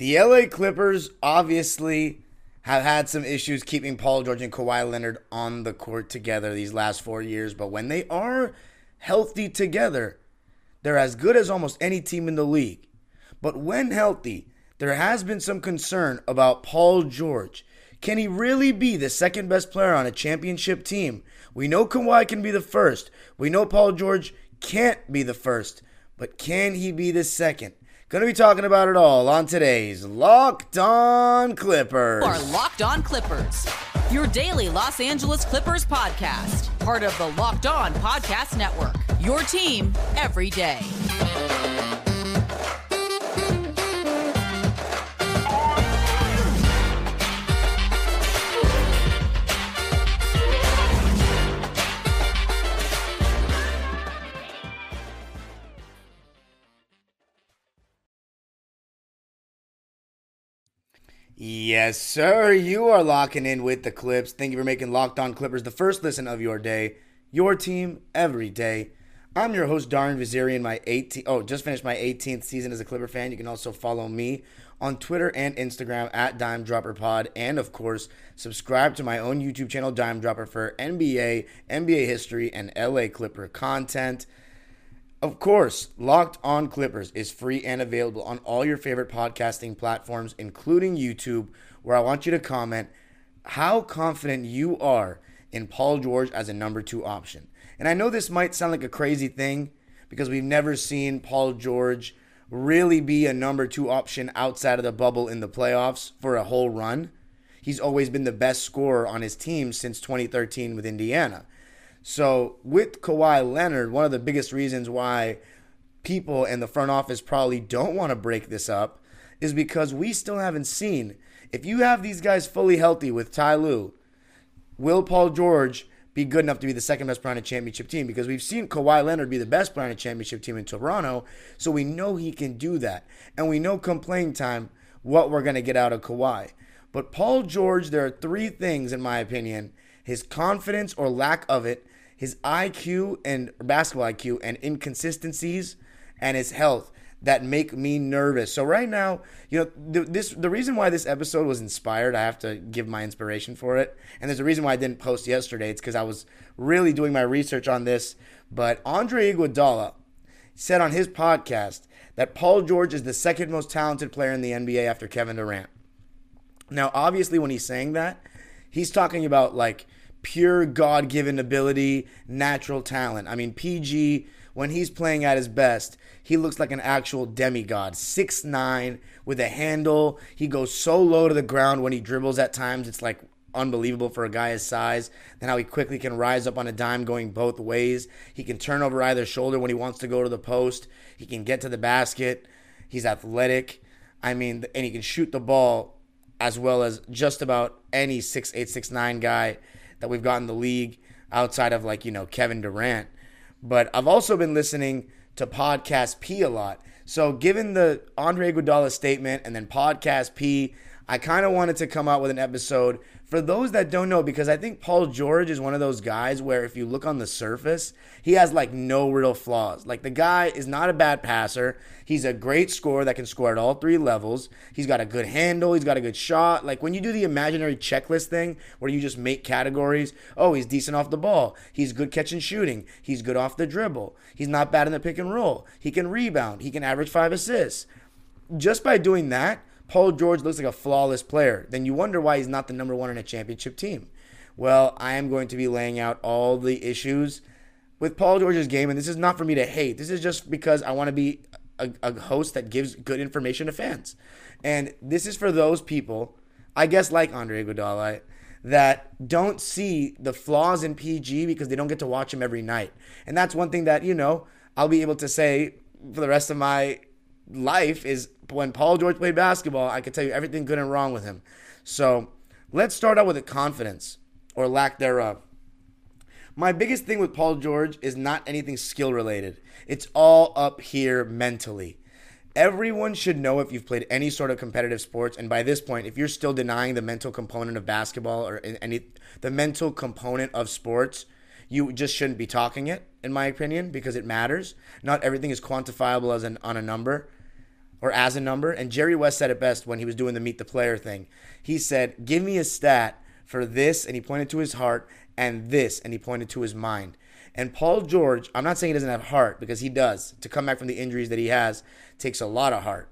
The LA Clippers obviously have had some issues keeping Paul George and Kawhi Leonard on the court together these last four years, but when they are healthy together, they're as good as almost any team in the league. But when healthy, there has been some concern about Paul George. Can he really be the second best player on a championship team? We know Kawhi can be the first. We know Paul George can't be the first. But can he be the second? Going to be talking about it all on today's Locked On Clippers. Our Locked On Clippers, your daily Los Angeles Clippers podcast, part of the Locked On Podcast Network. Your team every day. Yes, sir. You are locking in with the Clips. Thank you for making Locked On Clippers the first listen of your day. Your team every day. I'm your host, Darian Vazirian. My 18 oh, just finished my 18th season as a Clipper fan. You can also follow me on Twitter and Instagram at Dime Dropper Pod, and of course, subscribe to my own YouTube channel, Dime Dropper, for NBA, NBA history, and LA Clipper content. Of course, Locked On Clippers is free and available on all your favorite podcasting platforms, including YouTube, where I want you to comment how confident you are in Paul George as a number two option. And I know this might sound like a crazy thing because we've never seen Paul George really be a number two option outside of the bubble in the playoffs for a whole run. He's always been the best scorer on his team since 2013 with Indiana. So with Kawhi Leonard, one of the biggest reasons why people in the front office probably don't want to break this up is because we still haven't seen. If you have these guys fully healthy with Ty Lue, will Paul George be good enough to be the second best player on a championship team? Because we've seen Kawhi Leonard be the best player on a championship team in Toronto, so we know he can do that. And we know come playing time what we're going to get out of Kawhi. But Paul George, there are three things, in my opinion his confidence or lack of it, his IQ and basketball IQ and inconsistencies and his health that make me nervous. So right now, you know, the, this the reason why this episode was inspired, I have to give my inspiration for it. And there's a reason why I didn't post yesterday. It's because I was really doing my research on this. But Andre Iguodala said on his podcast that Paul George is the second most talented player in the NBA after Kevin Durant. Now, obviously, when he's saying that, he's talking about like pure God given ability, natural talent. I mean, PG, when he's playing at his best, he looks like an actual demigod. Six nine with a handle. He goes so low to the ground when he dribbles at times. It's like unbelievable for a guy his size. Then how he quickly can rise up on a dime going both ways. He can turn over either shoulder when he wants to go to the post. He can get to the basket. He's athletic. I mean, and he can shoot the ball as well as just about any six eight six nine guy that we've got in the league outside of like, you know, Kevin Durant. But I've also been listening to Podcast P a lot. So given the Andre Iguodala statement and then Podcast P, I kind of wanted to come out with an episode for those that don't know, because I think Paul George is one of those guys where if you look on the surface, he has like no real flaws. Like the guy is not a bad passer. He's a great scorer that can score at all three levels. He's got a good handle. He's got a good shot. Like when you do the imaginary checklist thing where you just make categories, oh, he's decent off the ball. He's good catching shooting. He's good off the dribble. He's not bad in the pick and roll. He can rebound. He can average five assists. Just by doing that, Paul George looks like a flawless player, then you wonder why he's not the number one in a championship team. Well, I am going to be laying out all the issues with Paul George's game, and this is not for me to hate. This is just because I want to be a, a host that gives good information to fans. And this is for those people, I guess, like Andre Iguodala, that don't see the flaws in PG because they don't get to watch him every night. And that's one thing that, you know, I'll be able to say for the rest of my life is when Paul George played basketball, I could tell you everything good and wrong with him. So let's start out with the confidence or lack thereof. My biggest thing with Paul George is not anything skill related. It's all up here mentally. Everyone should know if you've played any sort of competitive sports, and by this point, if you're still denying the mental component of basketball or any the mental component of sports, you just shouldn't be talking it, in my opinion, because it matters. Not everything is quantifiable as an on a number. Or as a number. And Jerry West said it best when he was doing the meet the player thing. He said, Give me a stat for this, and he pointed to his heart, and this, and he pointed to his mind. And Paul George, I'm not saying he doesn't have heart because he does. To come back from the injuries that he has takes a lot of heart.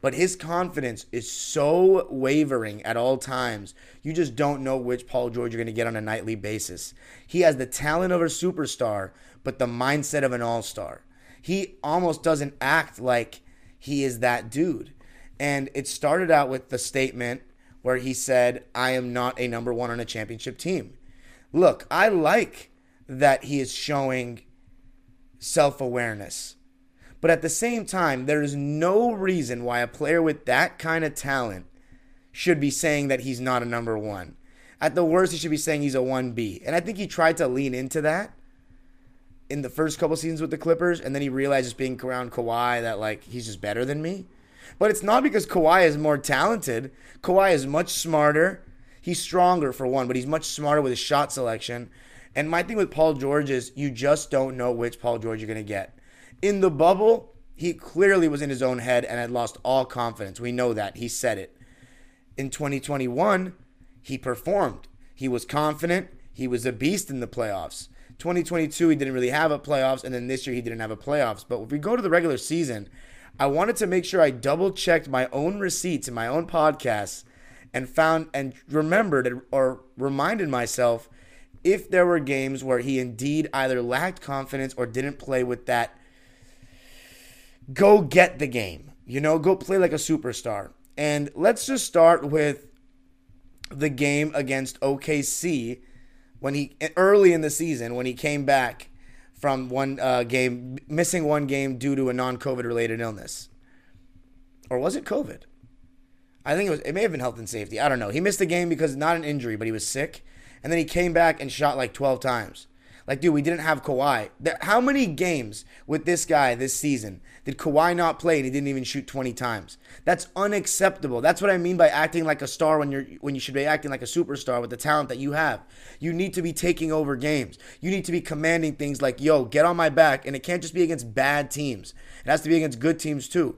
But his confidence is so wavering at all times. You just don't know which Paul George you're going to get on a nightly basis. He has the talent of a superstar, but the mindset of an all star. He almost doesn't act like he is that dude. And it started out with the statement where he said, I am not a number one on a championship team. Look, I like that he is showing self awareness. But at the same time, there is no reason why a player with that kind of talent should be saying that he's not a number one. At the worst, he should be saying he's a 1B. And I think he tried to lean into that in the first couple seasons with the Clippers, and then he realizes being around Kawhi that, like, he's just better than me. But it's not because Kawhi is more talented. Kawhi is much smarter. He's stronger for one, but he's much smarter with his shot selection. And my thing with Paul George is you just don't know which Paul George you're going to get. In the bubble, he clearly was in his own head and had lost all confidence. We know that. He said it. In 2021, he performed. He was confident. He was a beast in the playoffs. 2022, he didn't really have a playoffs, and then this year he didn't have a playoffs. But if we go to the regular season, I wanted to make sure I double checked my own receipts in my own podcasts and found and remembered or reminded myself if there were games where he indeed either lacked confidence or didn't play with that go get the game, you know, go play like a superstar. And let's just start with the game against OKC when he early in the season when he came back from one uh, game, missing one game due to a non-COVID related illness, or was it COVID? I think it was. It may have been health and safety. I don't know. He missed the game because not an injury, but he was sick, and then he came back and shot like 12 times. Like, dude, we didn't have Kawhi. How many games with this guy this season did Kawhi not play and he didn't even shoot 20 times? That's unacceptable. That's what I mean by acting like a star when you're when you should be acting like a superstar with the talent that you have. You need to be taking over games. You need to be commanding things like, "Yo, get on my back," and it can't just be against bad teams. It has to be against good teams too.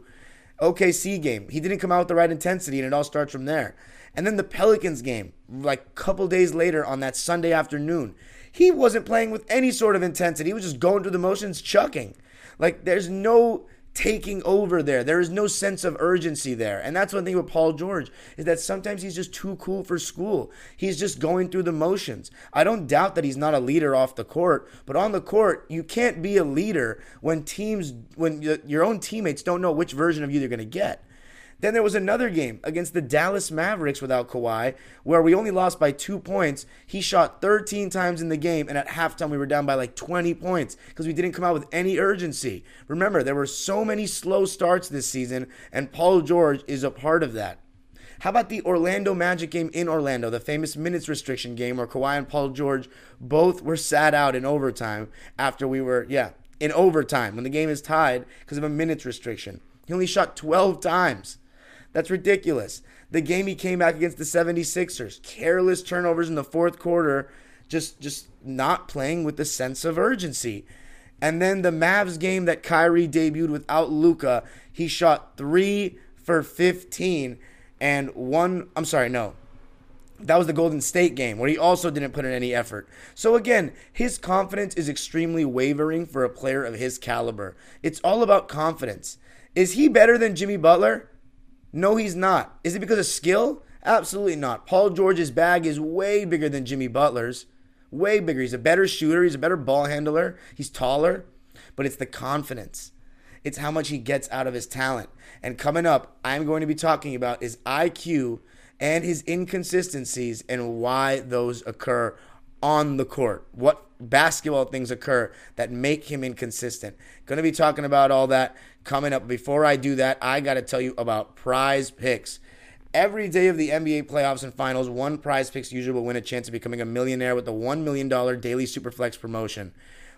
OKC game, he didn't come out with the right intensity, and it all starts from there. And then the Pelicans game, like a couple days later on that Sunday afternoon, he wasn't playing with any sort of intensity. He was just going through the motions, chucking. Like there's no taking over there. There is no sense of urgency there. And that's one thing with Paul George is that sometimes he's just too cool for school. He's just going through the motions. I don't doubt that he's not a leader off the court, but on the court, you can't be a leader when teams when your own teammates don't know which version of you they're going to get. Then there was another game against the Dallas Mavericks without Kawhi, where we only lost by two points. He shot 13 times in the game, and at halftime we were down by like 20 points because we didn't come out with any urgency. Remember, there were so many slow starts this season, and Paul George is a part of that. How about the Orlando Magic game in Orlando, the famous minutes restriction game where Kawhi and Paul George both were sat out in overtime after we were, yeah, in overtime when the game is tied because of a minutes restriction. He only shot 12 times. That's ridiculous. The game he came back against the 76ers, careless turnovers in the fourth quarter, just just not playing with the sense of urgency. And then the Mavs game that Kyrie debuted without Luka, he shot 3 for 15 and one I'm sorry, no. That was the Golden State game where he also didn't put in any effort. So again, his confidence is extremely wavering for a player of his caliber. It's all about confidence. Is he better than Jimmy Butler? No, he's not. Is it because of skill? Absolutely not. Paul George's bag is way bigger than Jimmy Butler's. Way bigger. He's a better shooter. He's a better ball handler. He's taller. But it's the confidence. It's how much he gets out of his talent. And coming up, I'm going to be talking about his IQ and his inconsistencies and why those occur on the court. What basketball things occur that make him inconsistent. Going to be talking about all that coming up. Before I do that, I got to tell you about PrizePicks. Every day of the NBA playoffs and finals, one PrizePicks user will win a chance of becoming a millionaire with the $1 million daily Superflex promotion.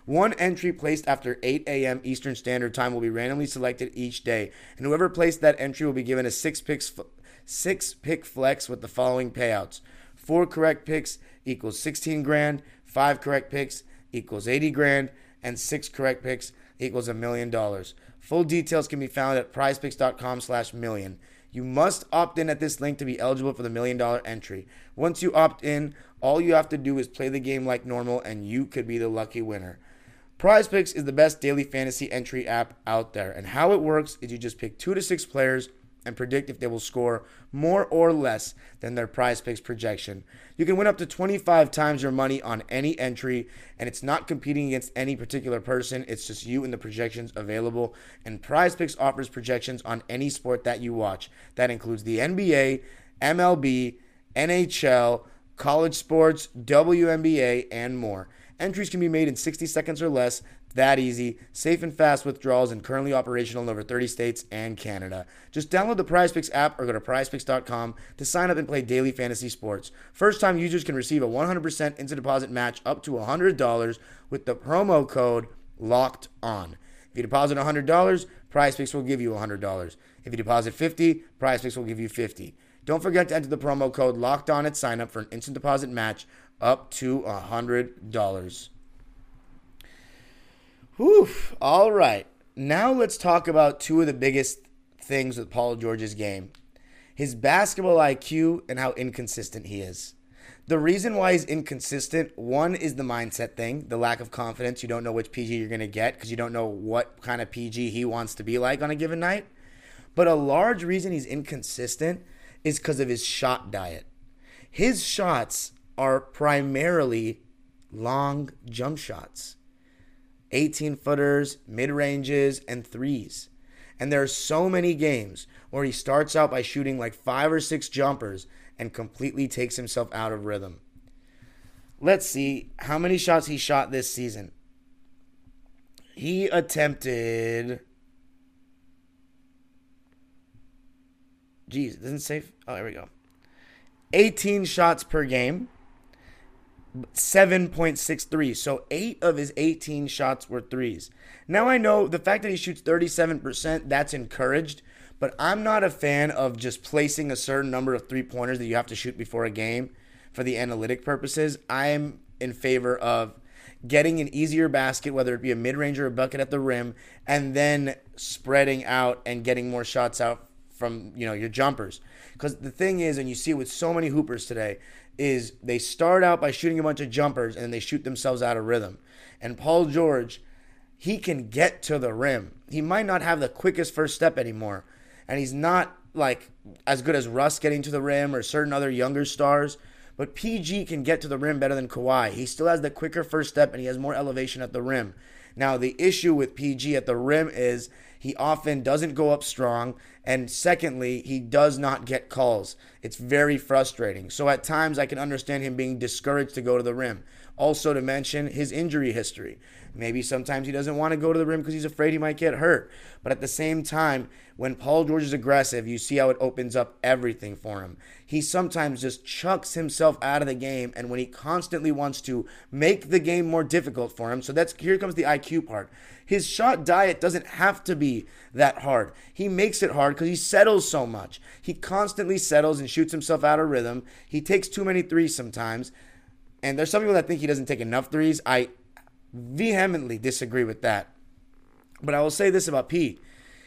One entry placed after 8 a.m. Eastern Standard Time will be randomly selected each day, and whoever placed that entry will be given a six picks six pick flex with the following payouts: four correct picks equals 16 grand, five correct picks equals 80 grand, and six correct picks equals a million dollars. Full details can be found at prizepicks.com slash million. You must opt in at this link to be eligible for the million dollar entry. Once you opt in, all you have to do is play the game like normal and you could be the lucky winner. PrizePicks is the best daily fantasy entry app out there. And how it works is you just pick two to six players and predict if they will score more or less than their PrizePicks projection. You can win up to 25 times your money on any entry, and it's not competing against any particular person. It's just you and the projections available. And PrizePicks offers projections on any sport that you watch. That includes the NBA, MLB, NHL, college sports, WNBA, and more. Entries can be made in 60 seconds or less. That easy, safe and fast withdrawals, and currently operational in over 30 states and Canada. Just download the PrizePicks app or go to PrizePicks.com to sign up and play daily fantasy sports. First-time users can receive a 100% instant deposit match up to $100 with the promo code Locked On. If you deposit $100, PrizePicks will give you $100. If you deposit 50, PrizePicks will give you $50. Don't forget to enter the promo code Locked On at sign up for an instant deposit match up to $100. Whew. All right. Now let's talk about two of the biggest things with Paul George's game his basketball IQ and how inconsistent he is. The reason why he's inconsistent, one is the mindset thing, the lack of confidence. You don't know which PG you're going to get because you don't know what kind of PG he wants to be like on a given night. But a large reason he's inconsistent is because of his shot diet. His shots are primarily long jump shots 18 footers, mid ranges, and threes. And there are so many games where he starts out by shooting like five or six jumpers and completely takes himself out of rhythm. Let's see how many shots he shot this season. He attempted. Geez, it doesn't say. Oh, here we go. 18 shots per game. 7.63. So eight of his 18 shots were threes. Now I know the fact that he shoots 37%, that's encouraged, but I'm not a fan of just placing a certain number of three pointers that you have to shoot before a game for the analytic purposes. I'm in favor of getting an easier basket, whether it be a mid range or a bucket at the rim, and then spreading out and getting more shots out from you know your jumpers. Because the thing is, and you see it with so many hoopers today, is they start out by shooting a bunch of jumpers and then they shoot themselves out of rhythm. And Paul George, he can get to the rim. He might not have the quickest first step anymore. And he's not like as good as Russ getting to the rim or certain other younger stars. But PG can get to the rim better than Kawhi. He still has the quicker first step and he has more elevation at the rim. Now, the issue with PG at the rim is he often doesn't go up strong. And secondly, he does not get calls. It's very frustrating. So at times, I can understand him being discouraged to go to the rim. Also, to mention his injury history. Maybe sometimes he doesn't want to go to the rim because he's afraid he might get hurt. But at the same time, when Paul George is aggressive, you see how it opens up everything for him. He sometimes just chucks himself out of the game, and when he constantly wants to make the game more difficult for him, so that's here comes the IQ part. His shot diet doesn't have to be that hard. He makes it hard because he settles so much. He constantly settles and shoots himself out of rhythm. He takes too many threes sometimes. And there's some people that think he doesn't take enough threes. I vehemently disagree with that. But I will say this about P.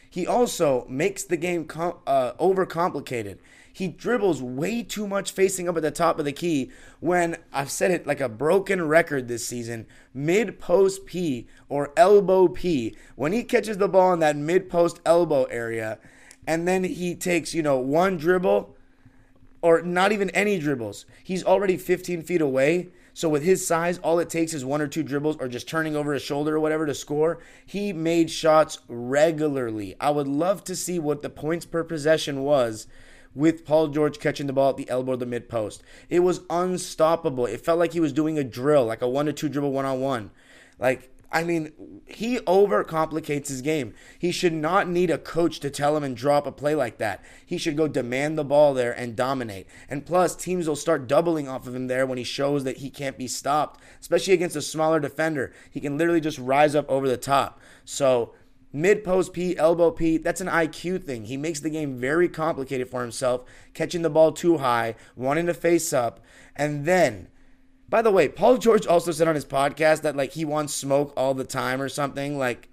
He also makes the game com- uh, overcomplicated. He dribbles way too much facing up at the top of the key when I've said it like a broken record this season. Mid post P or elbow P, when he catches the ball in that mid post elbow area, and then he takes, you know, one dribble or not even any dribbles, he's already 15 feet away so with his size, all it takes is one or two dribbles or just turning over his shoulder or whatever to score. He made shots regularly. I would love to see what the points per possession was with Paul George catching the ball at the elbow of the mid post. It was unstoppable. It felt like he was doing a drill, like a one to two dribble one on one. Like I mean, he overcomplicates his game. He should not need a coach to tell him and drop a play like that. He should go demand the ball there and dominate. And plus, teams will start doubling off of him there when he shows that he can't be stopped, especially against a smaller defender. He can literally just rise up over the top. So, mid post P, elbow P, that's an IQ thing. He makes the game very complicated for himself, catching the ball too high, wanting to face up, and then by the way, Paul George also said on his podcast that like he wants smoke all the time or something. Like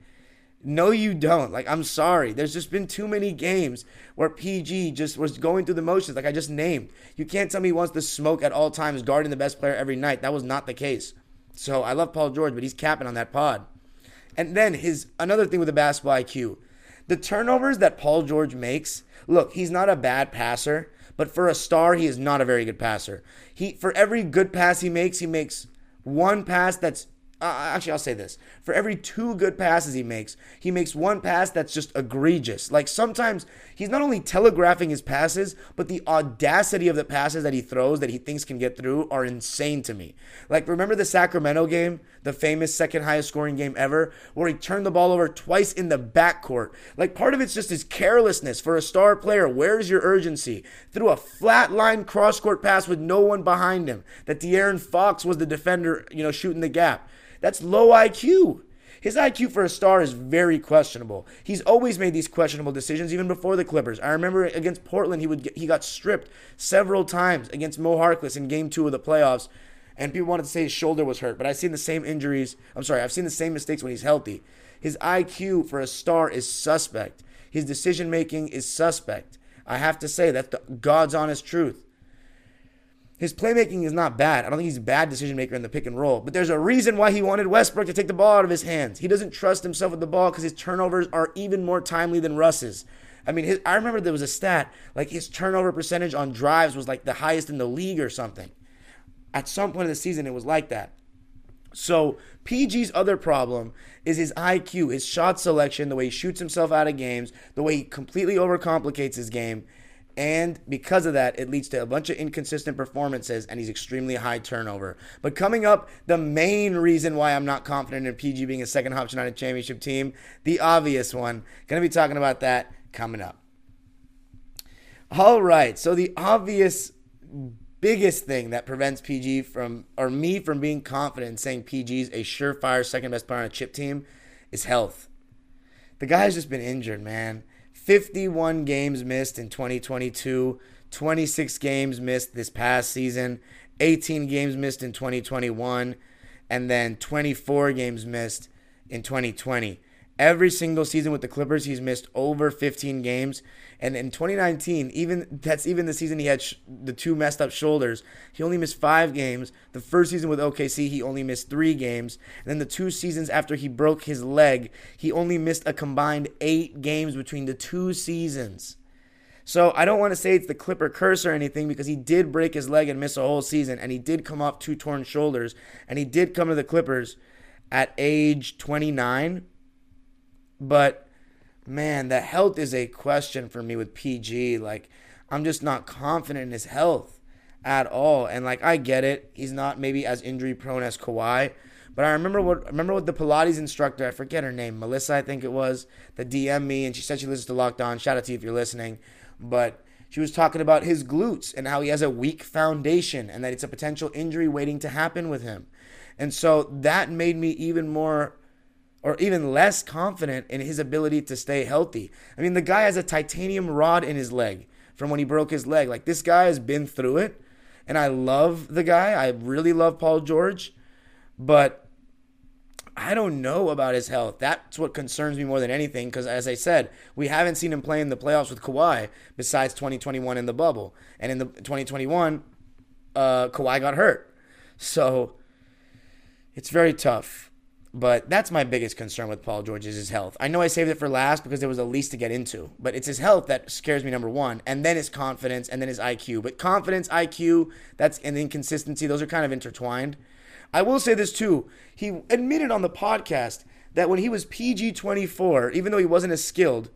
No, you don't. Like, I'm sorry. There's just been too many games where PG just was going through the motions, like I just named. You can't tell me he wants to smoke at all times, guarding the best player every night. That was not the case. So I love Paul George, but he's capping on that pod. And then his another thing with the basketball IQ, the turnovers that Paul George makes. Look, he's not a bad passer, but for a star, he is not a very good passer. He for every good pass he makes, he makes one pass that's uh, actually, I'll say this. For every two good passes he makes, he makes one pass that's just egregious. Like sometimes he's not only telegraphing his passes, but the audacity of the passes that he throws that he thinks can get through are insane to me. Like, remember the Sacramento game, the famous second highest scoring game ever, where he turned the ball over twice in the backcourt? Like, part of it's just his carelessness for a star player. Where's your urgency? Threw a flat line cross court pass with no one behind him, that De'Aaron Fox was the defender, you know, shooting the gap. That's low IQ. His IQ for a star is very questionable. He's always made these questionable decisions, even before the Clippers. I remember against Portland, he would get, he got stripped several times against Mo Harkless in Game Two of the playoffs, and people wanted to say his shoulder was hurt. But I've seen the same injuries. I'm sorry, I've seen the same mistakes when he's healthy. His IQ for a star is suspect. His decision making is suspect. I have to say that's the God's honest truth. His playmaking is not bad. I don't think he's a bad decision maker in the pick and roll. But there's a reason why he wanted Westbrook to take the ball out of his hands. He doesn't trust himself with the ball because his turnovers are even more timely than Russ's. I mean, his, I remember there was a stat like his turnover percentage on drives was like the highest in the league or something. At some point in the season, it was like that. So PG's other problem is his IQ, his shot selection, the way he shoots himself out of games, the way he completely overcomplicates his game. And because of that, it leads to a bunch of inconsistent performances and he's extremely high turnover. But coming up, the main reason why I'm not confident in PG being a second Hops United championship team, the obvious one. Gonna be talking about that coming up. All right, so the obvious biggest thing that prevents PG from, or me from being confident in saying PG's a surefire second best player on a chip team is health. The guy's just been injured, man. 51 games missed in 2022, 26 games missed this past season, 18 games missed in 2021, and then 24 games missed in 2020. Every single season with the Clippers, he's missed over 15 games. And in 2019, even that's even the season he had sh- the two messed up shoulders. He only missed five games. The first season with OKC, he only missed three games. And then the two seasons after he broke his leg, he only missed a combined eight games between the two seasons. So I don't want to say it's the Clipper curse or anything because he did break his leg and miss a whole season, and he did come off two torn shoulders, and he did come to the Clippers at age 29 but man, the health is a question for me with PG. Like, I'm just not confident in his health at all. And like, I get it. He's not maybe as injury prone as Kawhi. But I remember what remember what the Pilates instructor, I forget her name, Melissa, I think it was, that DM me and she said she listens to Locked On. Shout out to you if you're listening. But she was talking about his glutes and how he has a weak foundation and that it's a potential injury waiting to happen with him. And so that made me even more or even less confident in his ability to stay healthy. I mean, the guy has a titanium rod in his leg from when he broke his leg. Like, this guy has been through it. And I love the guy. I really love Paul George. But I don't know about his health. That's what concerns me more than anything because, as I said, we haven't seen him play in the playoffs with Kawhi besides 2021 in the bubble. And in the 2021, uh, Kawhi got hurt. So it's very tough. But that's my biggest concern with Paul George is his health. I know I saved it for last because it was the least to get into, but it's his health that scares me number one, and then his confidence, and then his IQ. But confidence, IQ, that's an inconsistency. Those are kind of intertwined. I will say this too. He admitted on the podcast that when he was PG 24, even though he wasn't as skilled,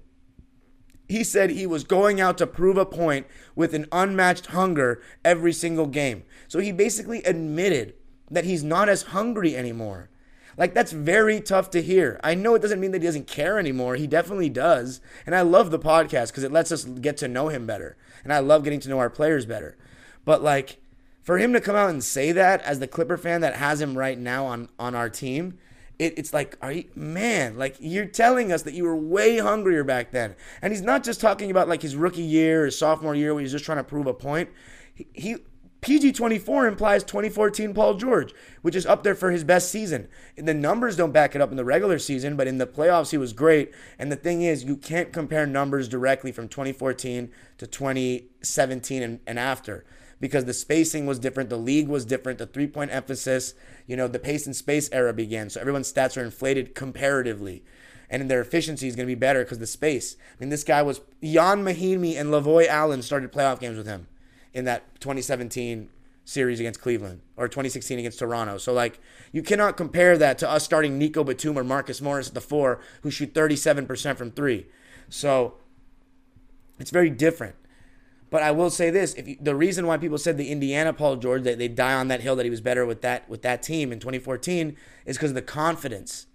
he said he was going out to prove a point with an unmatched hunger every single game. So he basically admitted that he's not as hungry anymore. Like, that's very tough to hear. I know it doesn't mean that he doesn't care anymore. He definitely does. And I love the podcast because it lets us get to know him better. And I love getting to know our players better. But, like, for him to come out and say that as the Clipper fan that has him right now on, on our team, it, it's like, are you, man, like you're telling us that you were way hungrier back then. And he's not just talking about like his rookie year or sophomore year where he's just trying to prove a point. He, he PG 24 implies 2014 Paul George, which is up there for his best season. The numbers don't back it up in the regular season, but in the playoffs, he was great. And the thing is, you can't compare numbers directly from 2014 to 2017 and, and after because the spacing was different, the league was different, the three point emphasis, you know, the pace and space era began. So everyone's stats are inflated comparatively. And their efficiency is going to be better because the space. I mean, this guy was Ian Mahinmi and Lavoy Allen started playoff games with him in that 2017 series against Cleveland or 2016 against Toronto. So like you cannot compare that to us starting Nico Batum or Marcus Morris at the four who shoot 37% from three. So it's very different. But I will say this: if you, the reason why people said the Indiana Paul George that they die on that hill that he was better with that with that team in 2014 is because of the confidence,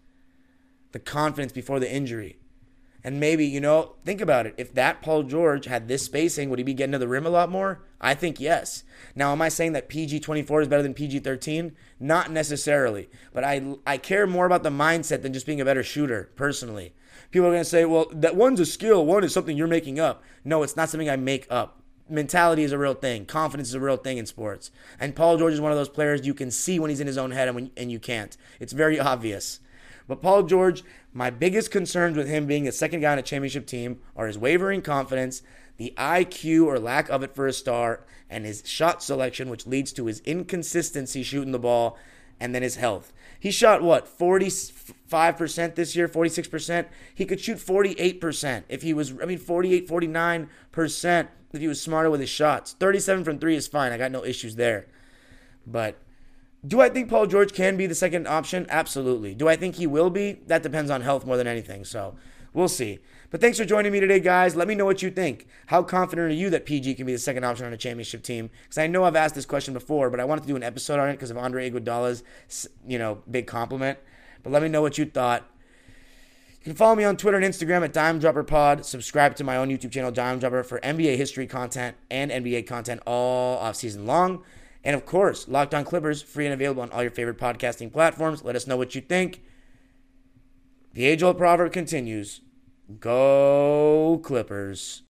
the confidence before the injury, and maybe you know think about it. If that Paul George had this spacing, would he be getting to the rim a lot more? I think yes. Now, am I saying that PG 24 is better than PG 13? Not necessarily, but I I care more about the mindset than just being a better shooter personally. People are going to say, well, that one's a skill, one is something you're making up. No, it's not something I make up mentality is a real thing. Confidence is a real thing in sports. And Paul George is one of those players you can see when he's in his own head and, when, and you can't. It's very obvious. But Paul George, my biggest concerns with him being a second guy on a championship team are his wavering confidence, the IQ or lack of it for a star, and his shot selection, which leads to his inconsistency shooting the ball, and then his health. He shot what, 45% this year, 46%? He could shoot 48% if he was, I mean, 48, 49% if he was smarter with his shots. 37 from three is fine. I got no issues there. But do I think Paul George can be the second option? Absolutely. Do I think he will be? That depends on health more than anything. So we'll see. But thanks for joining me today, guys. Let me know what you think. How confident are you that PG can be the second option on a championship team? Because I know I've asked this question before, but I wanted to do an episode on it because of Andre Iguodala's, you know, big compliment. But let me know what you thought. You can follow me on Twitter and Instagram at Dime Dropper Pod. Subscribe to my own YouTube channel, Dime Dropper, for NBA history content and NBA content all off season long. And of course, Locked On Clippers, free and available on all your favorite podcasting platforms. Let us know what you think. The age old proverb continues Go Clippers.